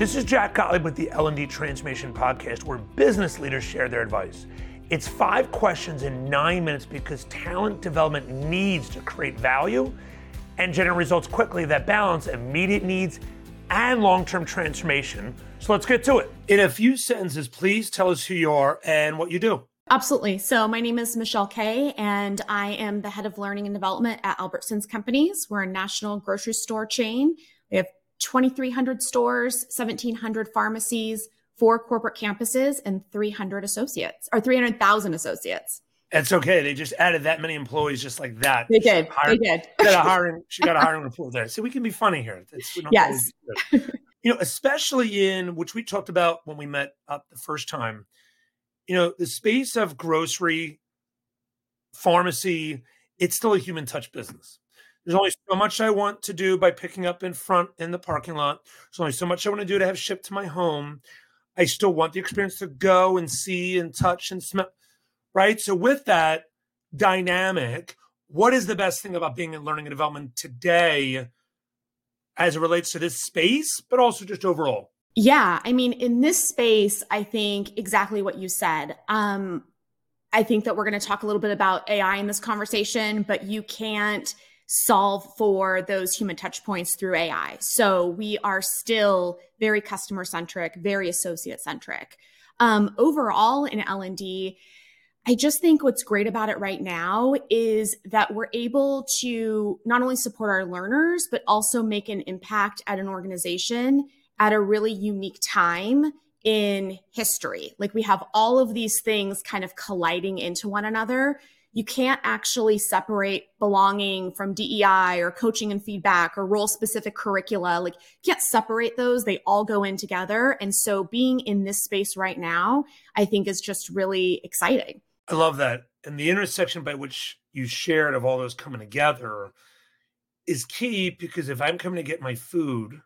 This is Jack Gottlieb with the L&D Transformation Podcast, where business leaders share their advice. It's five questions in nine minutes because talent development needs to create value and generate results quickly that balance immediate needs and long-term transformation. So let's get to it. In a few sentences, please tell us who you are and what you do. Absolutely. So my name is Michelle Kay, and I am the head of learning and development at Albertsons Companies. We're a national grocery store chain. We have 2,300 stores, 1,700 pharmacies, four corporate campuses, and 300 associates or 300,000 associates. It's okay. They just added that many employees just like that. They did. Hired, they did. She got a hiring. She got a hiring report there. So we can be funny here. yes. you know, especially in which we talked about when we met up the first time. You know, the space of grocery, pharmacy. It's still a human touch business. There's only so much I want to do by picking up in front in the parking lot. There's only so much I want to do to have shipped to my home. I still want the experience to go and see and touch and smell. Right. So, with that dynamic, what is the best thing about being in learning and development today as it relates to this space, but also just overall? Yeah. I mean, in this space, I think exactly what you said. Um, I think that we're going to talk a little bit about AI in this conversation, but you can't solve for those human touch points through AI. So we are still very customer centric, very associate centric. Um, overall in L&D, I just think what's great about it right now is that we're able to not only support our learners, but also make an impact at an organization at a really unique time in history. Like we have all of these things kind of colliding into one another you can't actually separate belonging from DEI or coaching and feedback or role specific curricula. Like, you can't separate those. They all go in together. And so, being in this space right now, I think is just really exciting. I love that. And the intersection by which you shared of all those coming together is key because if I'm coming to get my food,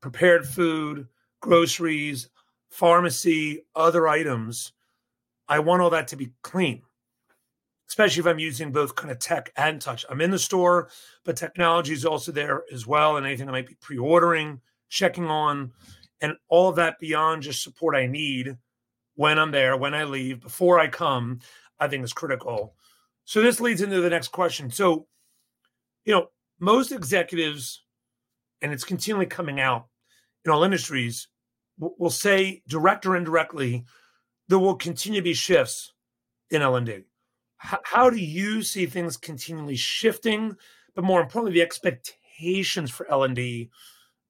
prepared food, groceries, pharmacy, other items, I want all that to be clean especially if I'm using both kind of tech and touch. I'm in the store, but technology is also there as well. And anything I might be pre ordering, checking on, and all of that beyond just support I need when I'm there, when I leave, before I come, I think is critical. So this leads into the next question. So, you know, most executives, and it's continually coming out in all industries, will say direct or indirectly, there will continue to be shifts in L&D how do you see things continually shifting, but more importantly, the expectations for L and D,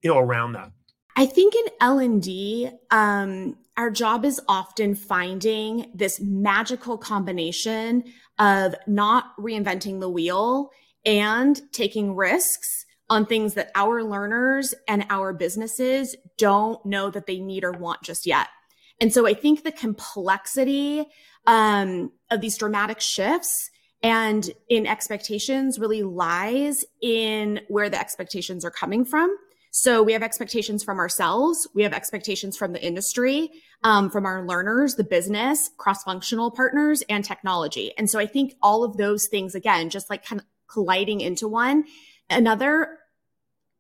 you know, around that? I think in L and D, um, our job is often finding this magical combination of not reinventing the wheel and taking risks on things that our learners and our businesses don't know that they need or want just yet. And so I think the complexity um, of these dramatic shifts and in expectations really lies in where the expectations are coming from. So we have expectations from ourselves, we have expectations from the industry, um, from our learners, the business, cross-functional partners, and technology. And so I think all of those things, again, just like kind of colliding into one. Another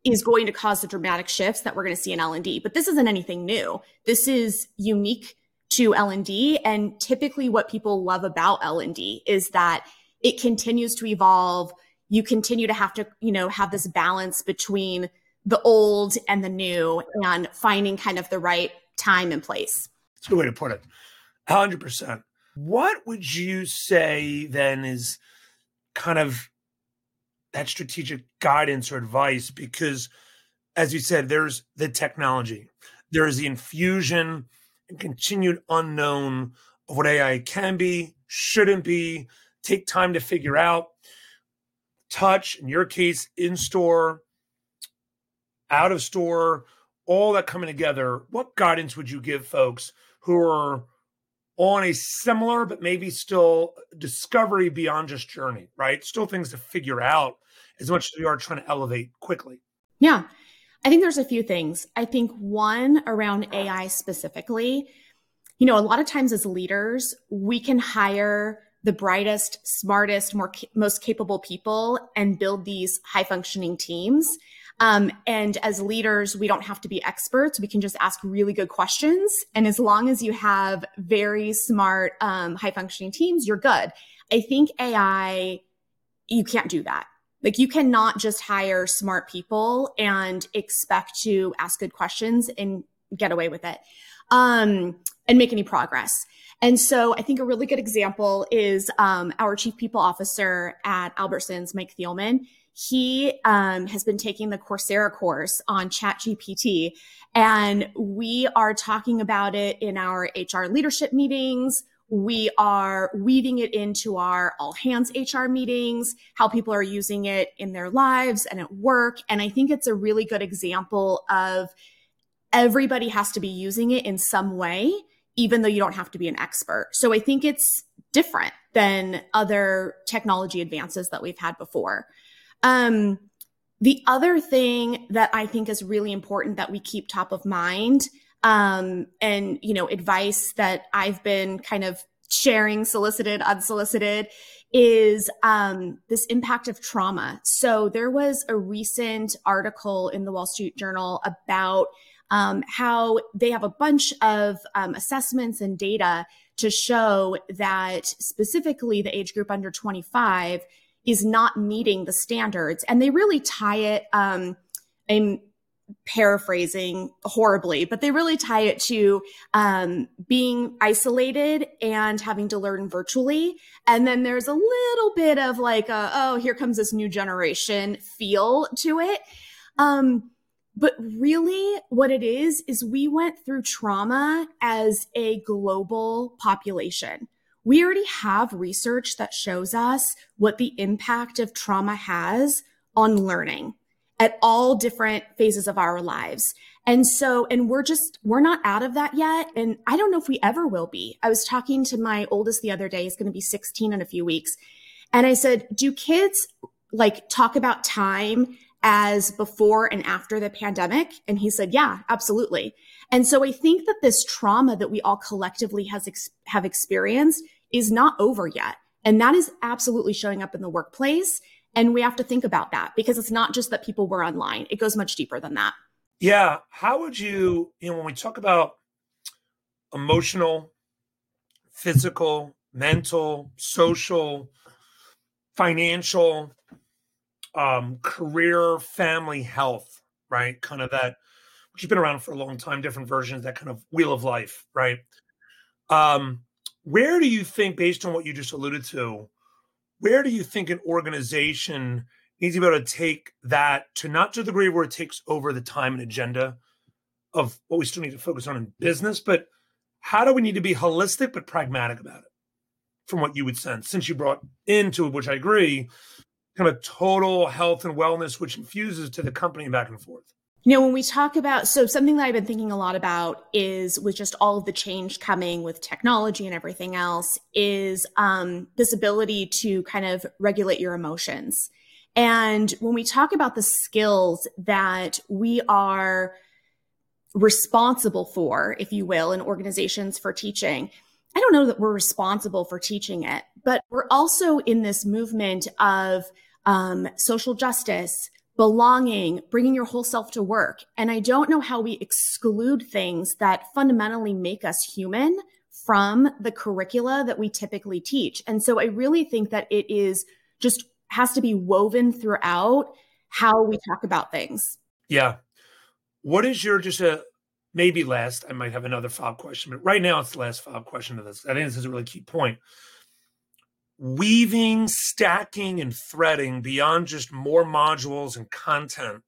is going to cause the dramatic shifts that we're going to see in L&D. But this isn't anything new. This is unique to L&D and typically what people love about L&D is that it continues to evolve. You continue to have to, you know, have this balance between the old and the new and finding kind of the right time and place. That's a good way to put it. 100%. What would you say then is kind of that strategic guidance or advice because as you said there's the technology there's the infusion and continued unknown of what ai can be shouldn't be take time to figure out touch in your case in store out of store all that coming together what guidance would you give folks who are on a similar but maybe still discovery beyond just journey right still things to figure out as much as we are trying to elevate quickly? Yeah. I think there's a few things. I think one around AI specifically, you know, a lot of times as leaders, we can hire the brightest, smartest, more most capable people and build these high functioning teams. Um, and as leaders, we don't have to be experts. We can just ask really good questions. And as long as you have very smart, um, high functioning teams, you're good. I think AI, you can't do that. Like you cannot just hire smart people and expect to ask good questions and get away with it um, and make any progress. And so I think a really good example is um, our chief people officer at Albertsons, Mike Theilmann. He um, has been taking the Coursera course on ChatGPT, and we are talking about it in our HR leadership meetings. We are weaving it into our all hands HR meetings, how people are using it in their lives and at work. And I think it's a really good example of everybody has to be using it in some way, even though you don't have to be an expert. So I think it's different than other technology advances that we've had before. Um, the other thing that I think is really important that we keep top of mind, um, and you know, advice that I've been kind of sharing, solicited, unsolicited, is um, this impact of trauma. So there was a recent article in the Wall Street Journal about um, how they have a bunch of um, assessments and data to show that specifically the age group under 25 is not meeting the standards. And they really tie it, um, I'm paraphrasing horribly, but they really tie it to um, being isolated and having to learn virtually. And then there's a little bit of like, a, oh, here comes this new generation feel to it. Um, but really, what it is, is we went through trauma as a global population. We already have research that shows us what the impact of trauma has on learning at all different phases of our lives. And so, and we're just, we're not out of that yet. And I don't know if we ever will be. I was talking to my oldest the other day, he's going to be 16 in a few weeks. And I said, do kids like talk about time as before and after the pandemic? And he said, yeah, absolutely. And so I think that this trauma that we all collectively has ex- have experienced is not over yet. And that is absolutely showing up in the workplace. And we have to think about that because it's not just that people were online. It goes much deeper than that. Yeah. How would you, you know, when we talk about emotional, physical, mental, social, financial, um, career, family, health, right? Kind of that, which has been around for a long time, different versions, that kind of wheel of life, right? Um, where do you think, based on what you just alluded to, where do you think an organization needs to be able to take that to not to the degree where it takes over the time and agenda of what we still need to focus on in business, but how do we need to be holistic but pragmatic about it? From what you would sense, since you brought into it, which I agree, kind of total health and wellness, which infuses to the company back and forth? You know, when we talk about, so something that I've been thinking a lot about is with just all of the change coming with technology and everything else, is um, this ability to kind of regulate your emotions. And when we talk about the skills that we are responsible for, if you will, in organizations for teaching, I don't know that we're responsible for teaching it, but we're also in this movement of um, social justice, belonging, bringing your whole self to work. And I don't know how we exclude things that fundamentally make us human from the curricula that we typically teach. And so I really think that it is just has to be woven throughout how we talk about things. Yeah. What is your just a maybe last? I might have another follow question, but right now it's the last follow question of this. I think this is a really key point weaving, stacking, and threading beyond just more modules and content,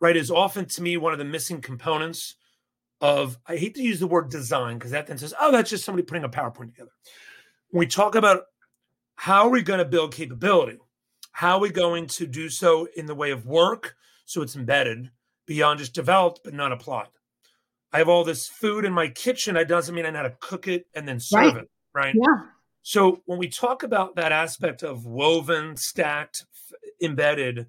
right, is often to me one of the missing components of, I hate to use the word design because that then says, oh, that's just somebody putting a PowerPoint together. When we talk about how are we going to build capability, how are we going to do so in the way of work so it's embedded beyond just developed but not applied. I have all this food in my kitchen. That doesn't mean I know how to cook it and then serve right. it, right? Yeah. So when we talk about that aspect of woven, stacked, embedded,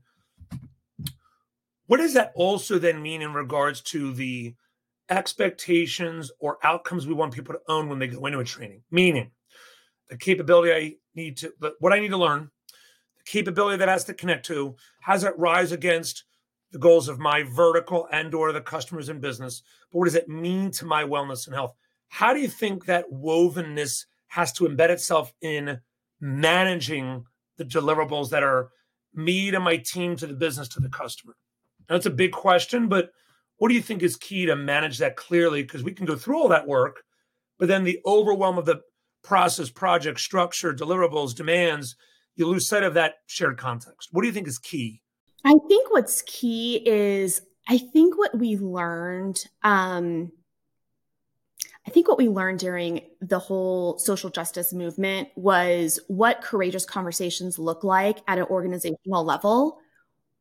what does that also then mean in regards to the expectations or outcomes we want people to own when they go into a training? Meaning, the capability I need to, what I need to learn, the capability that has to connect to, has it rise against the goals of my vertical and or the customers in business, but what does it mean to my wellness and health? How do you think that wovenness has to embed itself in managing the deliverables that are me to my team to the business to the customer? That's a big question, but what do you think is key to manage that clearly? Because we can go through all that work, but then the overwhelm of the process, project, structure, deliverables, demands, you lose sight of that shared context. What do you think is key? I think what's key is I think what we learned, um, I think what we learned during the whole social justice movement was what courageous conversations look like at an organizational level,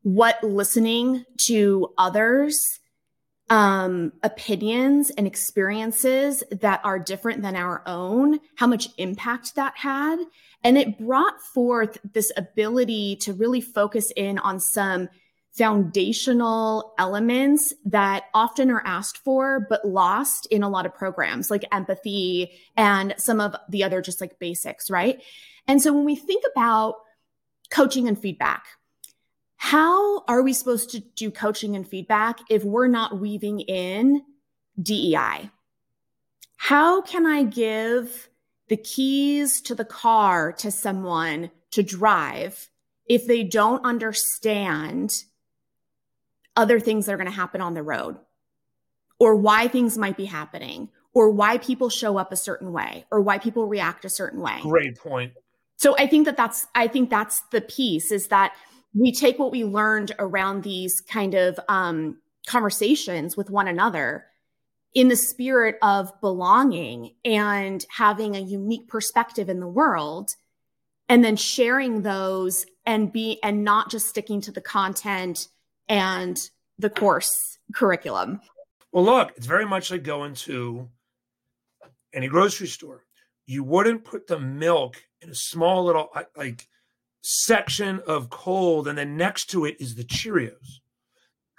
what listening to others um, opinions and experiences that are different than our own, how much impact that had. And it brought forth this ability to really focus in on some foundational elements that often are asked for, but lost in a lot of programs like empathy and some of the other just like basics, right? And so when we think about coaching and feedback, how are we supposed to do coaching and feedback if we're not weaving in DEI? How can I give the keys to the car to someone to drive if they don't understand other things that are going to happen on the road or why things might be happening or why people show up a certain way or why people react a certain way? Great point. So I think that that's I think that's the piece is that we take what we learned around these kind of um, conversations with one another in the spirit of belonging and having a unique perspective in the world and then sharing those and be and not just sticking to the content and the course curriculum well look it's very much like going to any grocery store you wouldn't put the milk in a small little like section of cold, and then next to it is the Cheerios.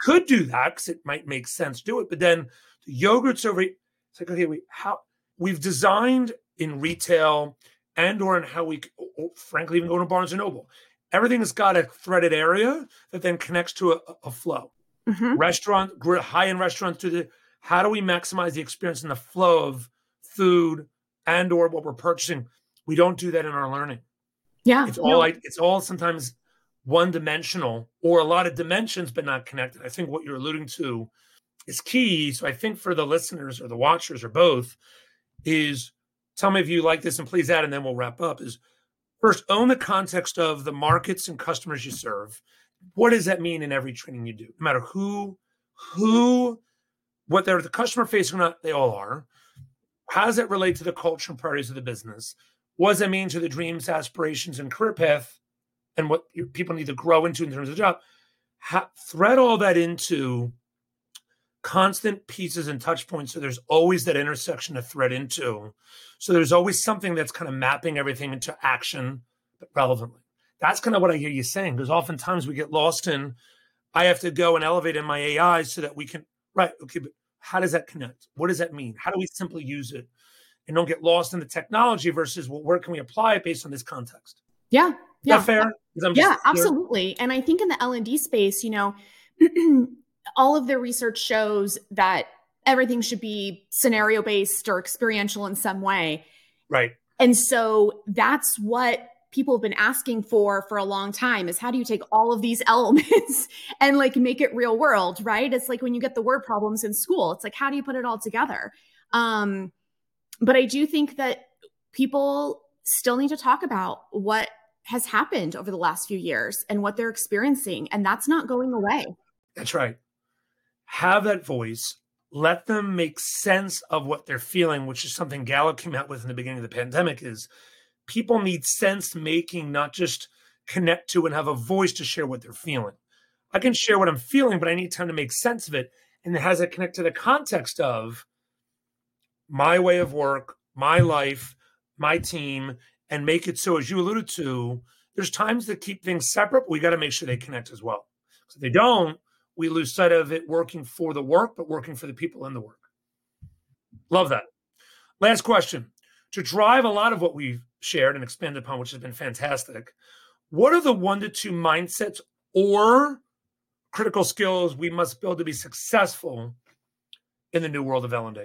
Could do that because it might make sense to do it, but then the yogurt's over. It's like okay, we how we've designed in retail and or in how we, oh, oh, frankly, even go to Barnes and Noble. Everything's got a threaded area that then connects to a, a flow. Mm-hmm. Restaurant, high-end restaurants to the. How do we maximize the experience and the flow of food and or what we're purchasing? We don't do that in our learning. Yeah. It's all like it's all sometimes one dimensional or a lot of dimensions but not connected. I think what you're alluding to is key. So I think for the listeners or the watchers or both is tell me if you like this and please add and then we'll wrap up is first own the context of the markets and customers you serve. What does that mean in every training you do? No matter who who what they're the customer facing or not, they all are. How does that relate to the culture and priorities of the business? what does that mean to the dreams, aspirations, and career path, and what people need to grow into in terms of the job? Ha- thread all that into constant pieces and touch points. So there's always that intersection to thread into. So there's always something that's kind of mapping everything into action relevantly. That's kind of what I hear you saying, because oftentimes we get lost in I have to go and elevate in my AI so that we can, right, okay, but how does that connect? What does that mean? How do we simply use it? and don't get lost in the technology versus well, where can we apply it based on this context? Yeah. Yeah. fair? yeah, absolutely. And I think in the L and D space, you know, all of their research shows that everything should be scenario based or experiential in some way. Right. And so that's what people have been asking for for a long time is how do you take all of these elements and like make it real world, right? It's like when you get the word problems in school, it's like how do you put it all together? Um but I do think that people still need to talk about what has happened over the last few years and what they're experiencing. And that's not going away. That's right. Have that voice. Let them make sense of what they're feeling, which is something Gallup came out with in the beginning of the pandemic is people need sense making, not just connect to and have a voice to share what they're feeling. I can share what I'm feeling, but I need time to make sense of it. And it has to connect to the context of my way of work, my life, my team, and make it so, as you alluded to, there's times that keep things separate, but we got to make sure they connect as well. If they don't, we lose sight of it working for the work, but working for the people in the work. Love that. Last question. To drive a lot of what we've shared and expanded upon, which has been fantastic, what are the one to two mindsets or critical skills we must build to be successful in the new world of L&D?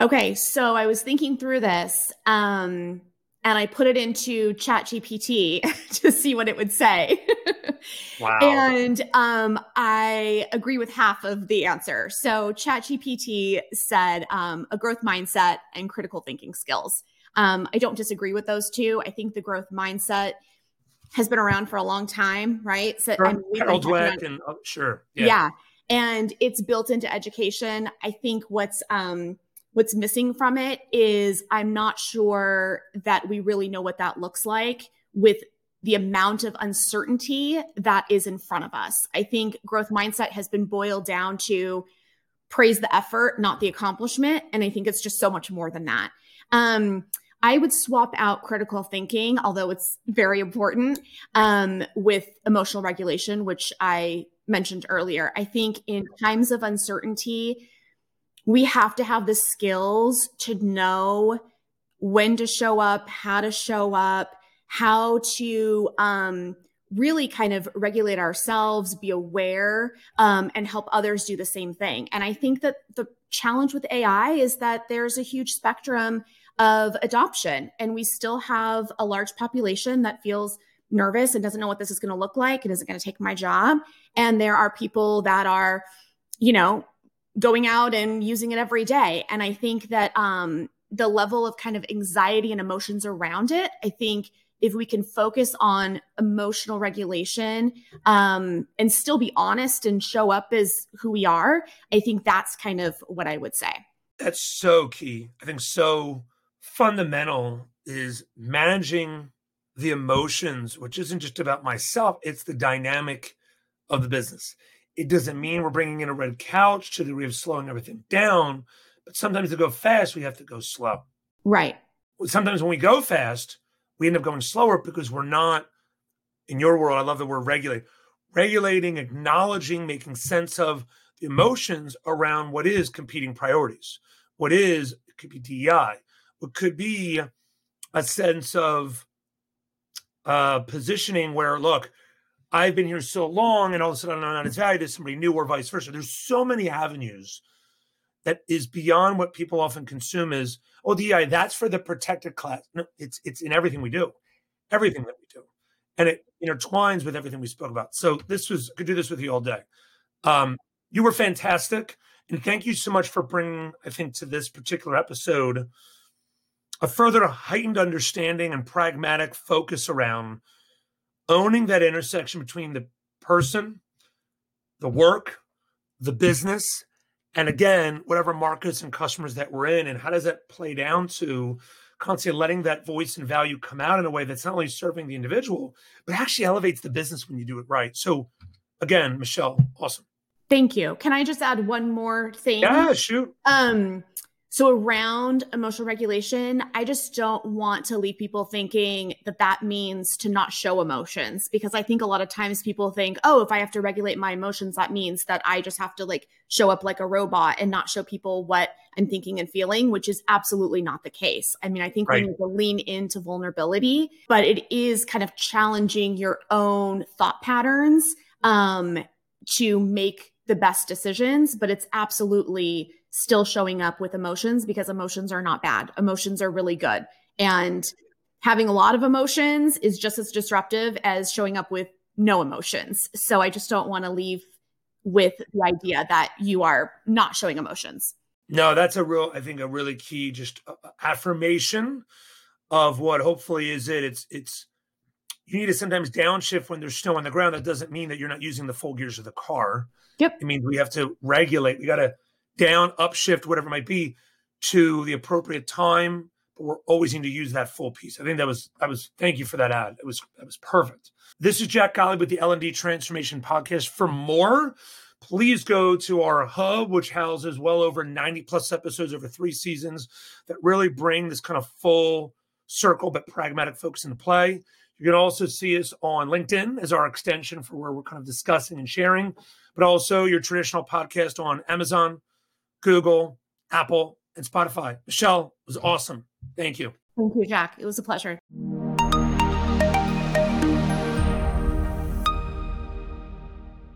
Okay, so I was thinking through this um, and I put it into ChatGPT to see what it would say. wow. And um, I agree with half of the answer. So ChatGPT said um, a growth mindset and critical thinking skills. Um, I don't disagree with those two. I think the growth mindset has been around for a long time, right? So sure. Carol Dweck and oh, sure, yeah. yeah, and it's built into education. I think what's um, what's missing from it is I'm not sure that we really know what that looks like with the amount of uncertainty that is in front of us. I think growth mindset has been boiled down to praise the effort, not the accomplishment, and I think it's just so much more than that. Um, I would swap out critical thinking, although it's very important, um, with emotional regulation, which I mentioned earlier. I think in times of uncertainty, we have to have the skills to know when to show up, how to show up, how to um, really kind of regulate ourselves, be aware, um, and help others do the same thing. And I think that the challenge with AI is that there's a huge spectrum of adoption. And we still have a large population that feels nervous and doesn't know what this is going to look like and isn't going to take my job. And there are people that are, you know, going out and using it every day. And I think that um, the level of kind of anxiety and emotions around it, I think if we can focus on emotional regulation um, and still be honest and show up as who we are, I think that's kind of what I would say. That's so key. I think so fundamental is managing the emotions, which isn't just about myself, it's the dynamic of the business. It doesn't mean we're bringing in a red couch to the degree of slowing everything down, but sometimes to go fast, we have to go slow. Right. Sometimes when we go fast, we end up going slower because we're not, in your world, I love the word regulate, regulating, acknowledging, making sense of the emotions around what is competing priorities. What is, it could be DEI, what could be a sense of uh, positioning where, look, I've been here so long and all of a sudden I'm not as valued as somebody new or vice versa. There's so many avenues that is beyond what people often consume is, oh, DI, that's for the protected class. No, it's it's in everything we do, everything that we do. And it intertwines with everything we spoke about. So this was I could do this with you all day. Um, you were fantastic. And thank you so much for bringing, I think, to this particular episode a further heightened understanding and pragmatic focus around owning that intersection between the person, the work, the business, and again, whatever markets and customers that we're in, and how does that play down to constantly letting that voice and value come out in a way that's not only serving the individual, but actually elevates the business when you do it right. So, again, Michelle, awesome. Thank you. Can I just add one more thing? Yeah, shoot. Um, so, around emotional regulation, I just don't want to leave people thinking that that means to not show emotions because I think a lot of times people think, oh, if I have to regulate my emotions, that means that I just have to like show up like a robot and not show people what I'm thinking and feeling, which is absolutely not the case. I mean, I think right. we need to lean into vulnerability, but it is kind of challenging your own thought patterns um, to make the best decisions, but it's absolutely still showing up with emotions because emotions are not bad. Emotions are really good. And having a lot of emotions is just as disruptive as showing up with no emotions. So I just don't want to leave with the idea that you are not showing emotions. No, that's a real, I think, a really key just uh, affirmation of what hopefully is it. It's, it's, you need to sometimes downshift when there's snow on the ground. That doesn't mean that you're not using the full gears of the car. Yep. It means we have to regulate. We got to down, upshift, whatever it might be, to the appropriate time. But we're always going to use that full piece. I think that was that was thank you for that ad. It was that was perfect. This is Jack Gottlieb with the L&D Transformation Podcast. For more, please go to our hub, which houses well over 90 plus episodes over three seasons that really bring this kind of full circle but pragmatic focus into play. You can also see us on LinkedIn as our extension for where we're kind of discussing and sharing, but also your traditional podcast on Amazon, Google, Apple, and Spotify. Michelle was awesome. Thank you. Thank you, Jack. It was a pleasure.